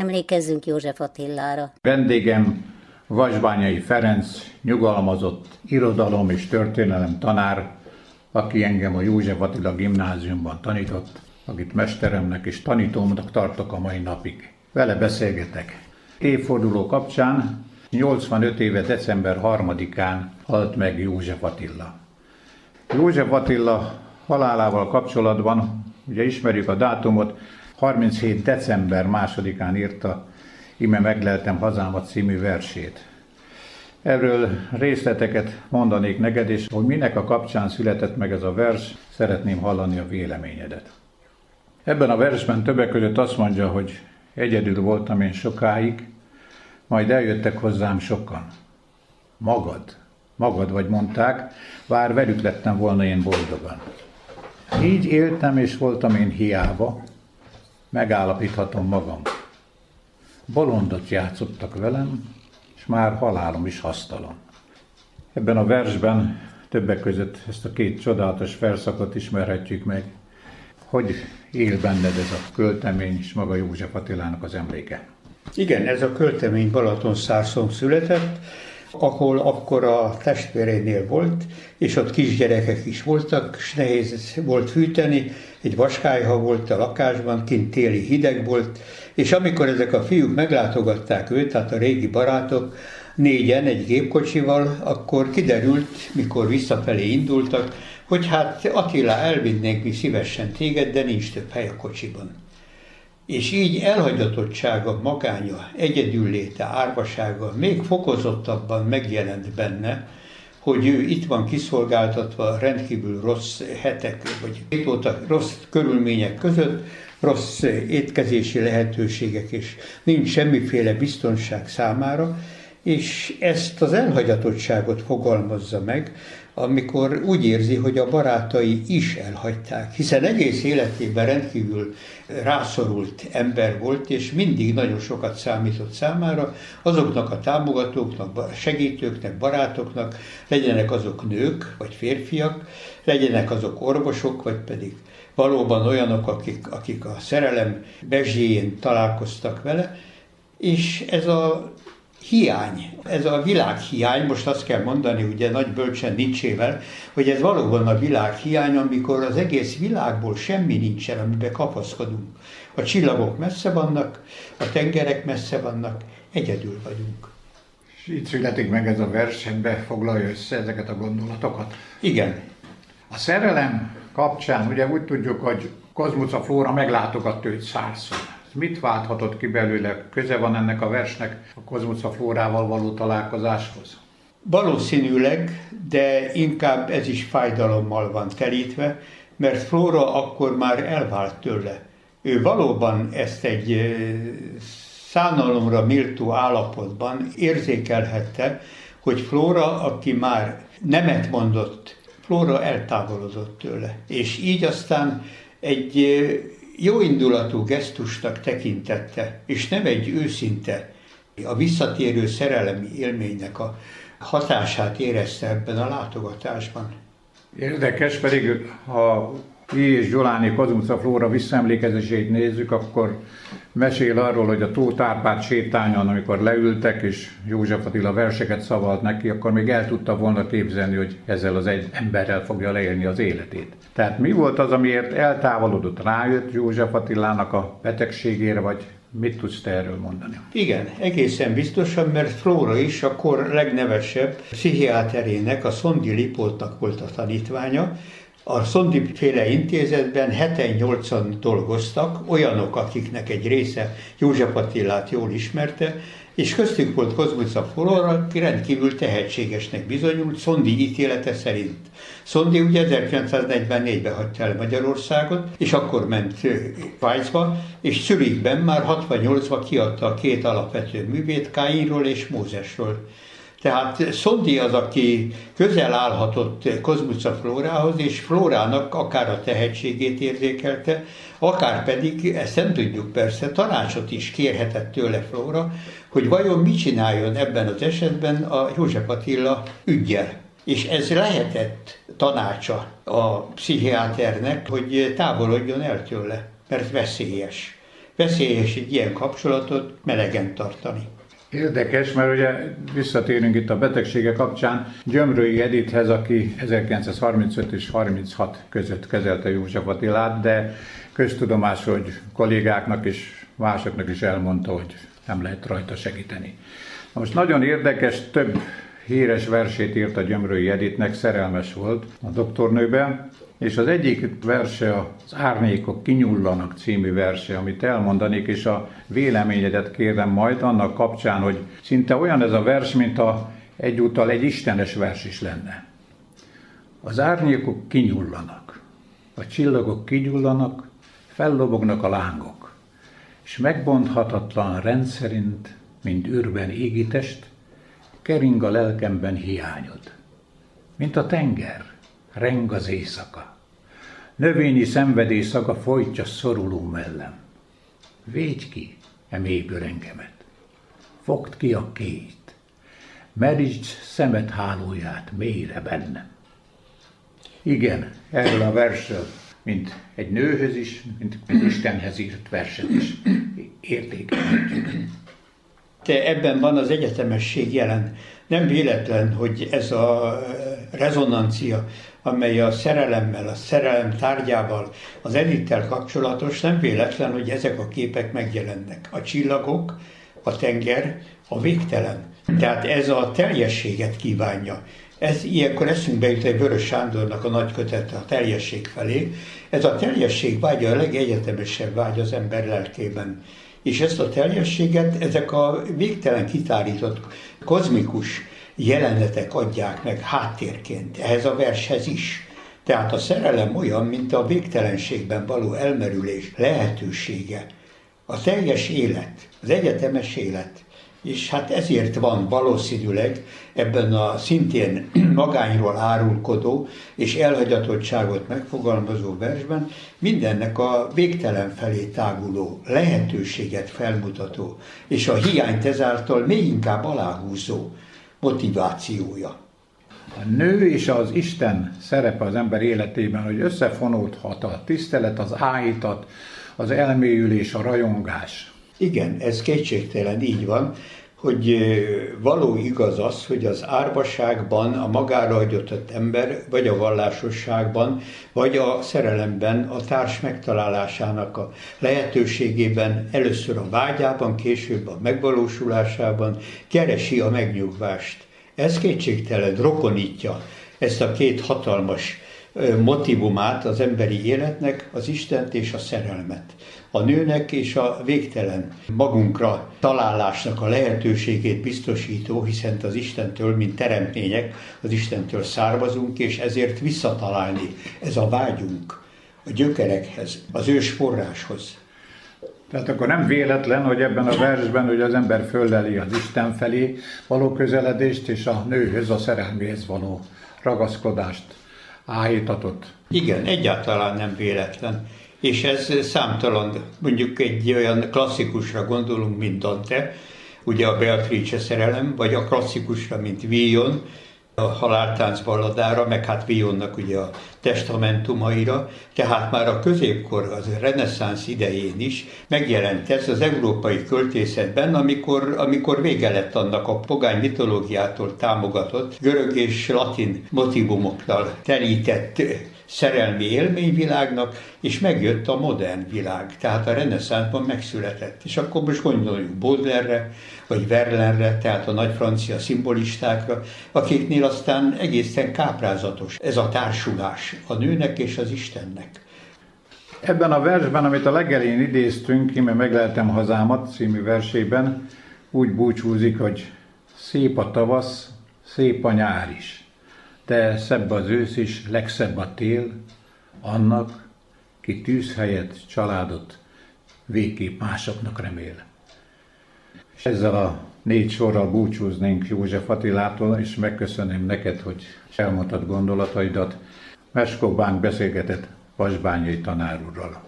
Emlékezzünk József Attilára. Vendégem Vasbányai Ferenc, nyugalmazott irodalom és történelem tanár, aki engem a József Attila gimnáziumban tanított, akit mesteremnek és tanítómnak tartok a mai napig. Vele beszélgetek. Évforduló kapcsán 85 éve december 3-án halt meg József Attila. József Attila halálával kapcsolatban, ugye ismerjük a dátumot, 37. december 2-án írta Ime megleltem hazámat című versét. Erről részleteket mondanék neked, és hogy minek a kapcsán született meg ez a vers, szeretném hallani a véleményedet. Ebben a versben többek között azt mondja, hogy egyedül voltam én sokáig, majd eljöttek hozzám sokan. Magad, magad vagy mondták, bár velük lettem volna én boldogan. Így éltem és voltam én hiába, megállapíthatom magam. Bolondot játszottak velem, és már halálom is hasztalom. Ebben a versben többek között ezt a két csodálatos verszakot ismerhetjük meg, hogy él benned ez a költemény és maga József Attilának az emléke. Igen, ez a költemény Balatonszárszon született, ahol akkor a testvéreinél volt, és ott kisgyerekek is voltak, és nehéz volt fűteni, egy vaskályha volt a lakásban, kint téli hideg volt, és amikor ezek a fiúk meglátogatták őt, tehát a régi barátok, négyen egy gépkocsival, akkor kiderült, mikor visszafelé indultak, hogy hát Attila, elvinnénk mi szívesen téged, de nincs több hely a kocsiban. És így elhagyatottsága, magánya, egyedülléte, árvasága még fokozottabban megjelent benne, hogy ő itt van kiszolgáltatva rendkívül rossz hetek, vagy óta rossz körülmények között, rossz étkezési lehetőségek, és nincs semmiféle biztonság számára, és ezt az elhagyatottságot fogalmazza meg, amikor úgy érzi, hogy a barátai is elhagyták, hiszen egész életében rendkívül rászorult ember volt, és mindig nagyon sokat számított számára, azoknak a támogatóknak, segítőknek, barátoknak, legyenek azok nők vagy férfiak, legyenek azok orvosok, vagy pedig valóban olyanok, akik, akik a szerelem bezséjén találkoztak vele, és ez a hiány, ez a világhiány, most azt kell mondani, ugye nagy bölcsen Nietzsével, hogy ez valóban a világhiány, amikor az egész világból semmi nincsen, amiben kapaszkodunk. A csillagok messze vannak, a tengerek messze vannak, egyedül vagyunk. És így születik meg ez a versenybe, foglalja össze ezeket a gondolatokat. Igen. A szerelem kapcsán ugye úgy tudjuk, hogy Kozmuca Flóra meglátogatta őt százszor. Mit válthatott ki belőle? Köze van ennek a versnek a Kozmuca Flórával való találkozáshoz? Valószínűleg, de inkább ez is fájdalommal van terítve, mert Flóra akkor már elvált tőle. Ő valóban ezt egy szánalomra méltó állapotban érzékelhette, hogy Flóra, aki már nemet mondott, Flóra eltávolodott tőle. És így aztán egy jóindulatú gesztusnak tekintette, és nem egy őszinte, a visszatérő szerelemi élménynek a hatását érezte ebben a látogatásban. Érdekes, pedig ha I. és Gyoláni Kozumca Flóra visszaemlékezését nézzük, akkor mesél arról, hogy a Tóth Árpád sétányon, amikor leültek, és József Attila verseket szavalt neki, akkor még el tudta volna képzelni, hogy ezzel az egy emberrel fogja leélni az életét. Tehát mi volt az, amiért eltávolodott, rájött József Attilának a betegségére, vagy mit tudsz te erről mondani? Igen, egészen biztosan, mert Flóra is a kor legnevesebb pszichiáterének, a Szondi Lipoltnak volt a tanítványa, a Szondi féle intézetben 7-8-an dolgoztak, olyanok, akiknek egy része József Attilát jól ismerte, és köztük volt Kozmuca Flora, aki rendkívül tehetségesnek bizonyult, Szondi ítélete szerint. Szondi ugye 1944-ben hagyta el Magyarországot, és akkor ment Svájcba, és Zürichben már 68-ban kiadta a két alapvető művét, Káinról és Mózesről. Tehát Szondi az, aki közel állhatott Kozmuca Flórához, és Flórának akár a tehetségét érzékelte, akár pedig, ezt nem tudjuk persze, tanácsot is kérhetett tőle Flóra, hogy vajon mit csináljon ebben az esetben a József Attila ügyel. És ez lehetett tanácsa a pszichiáternek, hogy távolodjon el tőle, mert veszélyes veszélyes egy ilyen kapcsolatot melegen tartani. Érdekes, mert ugye visszatérünk itt a betegsége kapcsán Gyömrői Edithez, aki 1935 és 36 között kezelte József Attilát, de köztudomás, hogy kollégáknak és másoknak is elmondta, hogy nem lehet rajta segíteni. Most nagyon érdekes, több híres versét írt a Gyömrői Editnek, szerelmes volt a doktornőben, és az egyik verse az Árnyékok kinyullanak című verse, amit elmondanék, és a véleményedet kérem majd annak kapcsán, hogy szinte olyan ez a vers, mint a egyúttal egy istenes vers is lenne. Az árnyékok kinyullanak, a csillagok kinyullanak, fellobognak a lángok, és megbonthatatlan rendszerint, mint űrben égitest, kering a lelkemben hiányod. Mint a tenger, reng az éjszaka. Növényi szenvedély szaga folytja szoruló mellem. Védj ki e mélyből engemet. Fogd ki a két. Merítsd szemet hálóját mélyre bennem. Igen, erről a versről, mint egy nőhöz is, mint egy Istenhez írt verset is értékelhetjük. Te ebben van az egyetemesség jelen. Nem véletlen, hogy ez a rezonancia, amely a szerelemmel, a szerelem tárgyával, az elittel kapcsolatos, nem véletlen, hogy ezek a képek megjelennek. A csillagok, a tenger, a végtelen. Tehát ez a teljességet kívánja. Ez ilyenkor eszünkbe jut egy Vörös Sándornak a nagy kötete a teljesség felé. Ez a teljesség vágya a legegyetemesebb vágy az ember lelkében. És ezt a teljességet ezek a végtelen kitárított kozmikus jelenetek adják meg háttérként, ehhez a vershez is. Tehát a szerelem olyan, mint a végtelenségben való elmerülés lehetősége. A teljes élet, az egyetemes élet. És hát ezért van valószínűleg ebben a szintén magányról árulkodó és elhagyatottságot megfogalmazó versben mindennek a végtelen felé táguló, lehetőséget felmutató, és a hiányt ezáltal még inkább aláhúzó motivációja. A nő és az Isten szerepe az ember életében, hogy összefonódhat a tisztelet, az áhítat, az elmélyülés, a rajongás. Igen, ez kétségtelen így van, hogy való igaz az, hogy az árvaságban a magára hagyott ember, vagy a vallásosságban, vagy a szerelemben a társ megtalálásának a lehetőségében, először a vágyában, később a megvalósulásában keresi a megnyugvást. Ez kétségtelen rokonítja ezt a két hatalmas motivumát az emberi életnek, az Istent és a szerelmet a nőnek és a végtelen magunkra találásnak a lehetőségét biztosító, hiszen az Istentől, mint teremtmények, az Istentől származunk, és ezért visszatalálni ez a vágyunk a gyökerekhez, az ős forráshoz. Tehát akkor nem véletlen, hogy ebben a versben hogy az ember fölleli az Isten felé való közeledést, és a nőhöz, a szerelméhez való ragaszkodást, áhítatot. Igen, egyáltalán nem véletlen és ez számtalan, mondjuk egy olyan klasszikusra gondolunk, mint Dante, ugye a Beatrice szerelem, vagy a klasszikusra, mint Villon, a haláltánc balladára, meg hát Villonnak ugye a testamentumaira, tehát már a középkor, az reneszánsz idején is megjelent ez az európai költészetben, amikor, amikor vége lett annak a pogány mitológiától támogatott görög és latin motivumokkal terített szerelmi élményvilágnak, és megjött a modern világ, tehát a reneszánszban megszületett. És akkor most gondoljuk Baudelaire-re, vagy Verlaine-re, tehát a nagy francia szimbolistákra, akiknél aztán egészen káprázatos ez a társulás a nőnek és az Istennek. Ebben a versben, amit a legelén idéztünk, íme megleltem hazámat című versében, úgy búcsúzik, hogy szép a tavasz, szép a nyár is de szebb az ősz is, legszebb a tél, annak, ki tűz helyett családot végképp másoknak remél. És ezzel a négy sorral búcsúznénk József Attilától, és megköszönöm neked, hogy elmondtad gondolataidat. Meskó Bánk beszélgetett Vasbányai tanárúrral.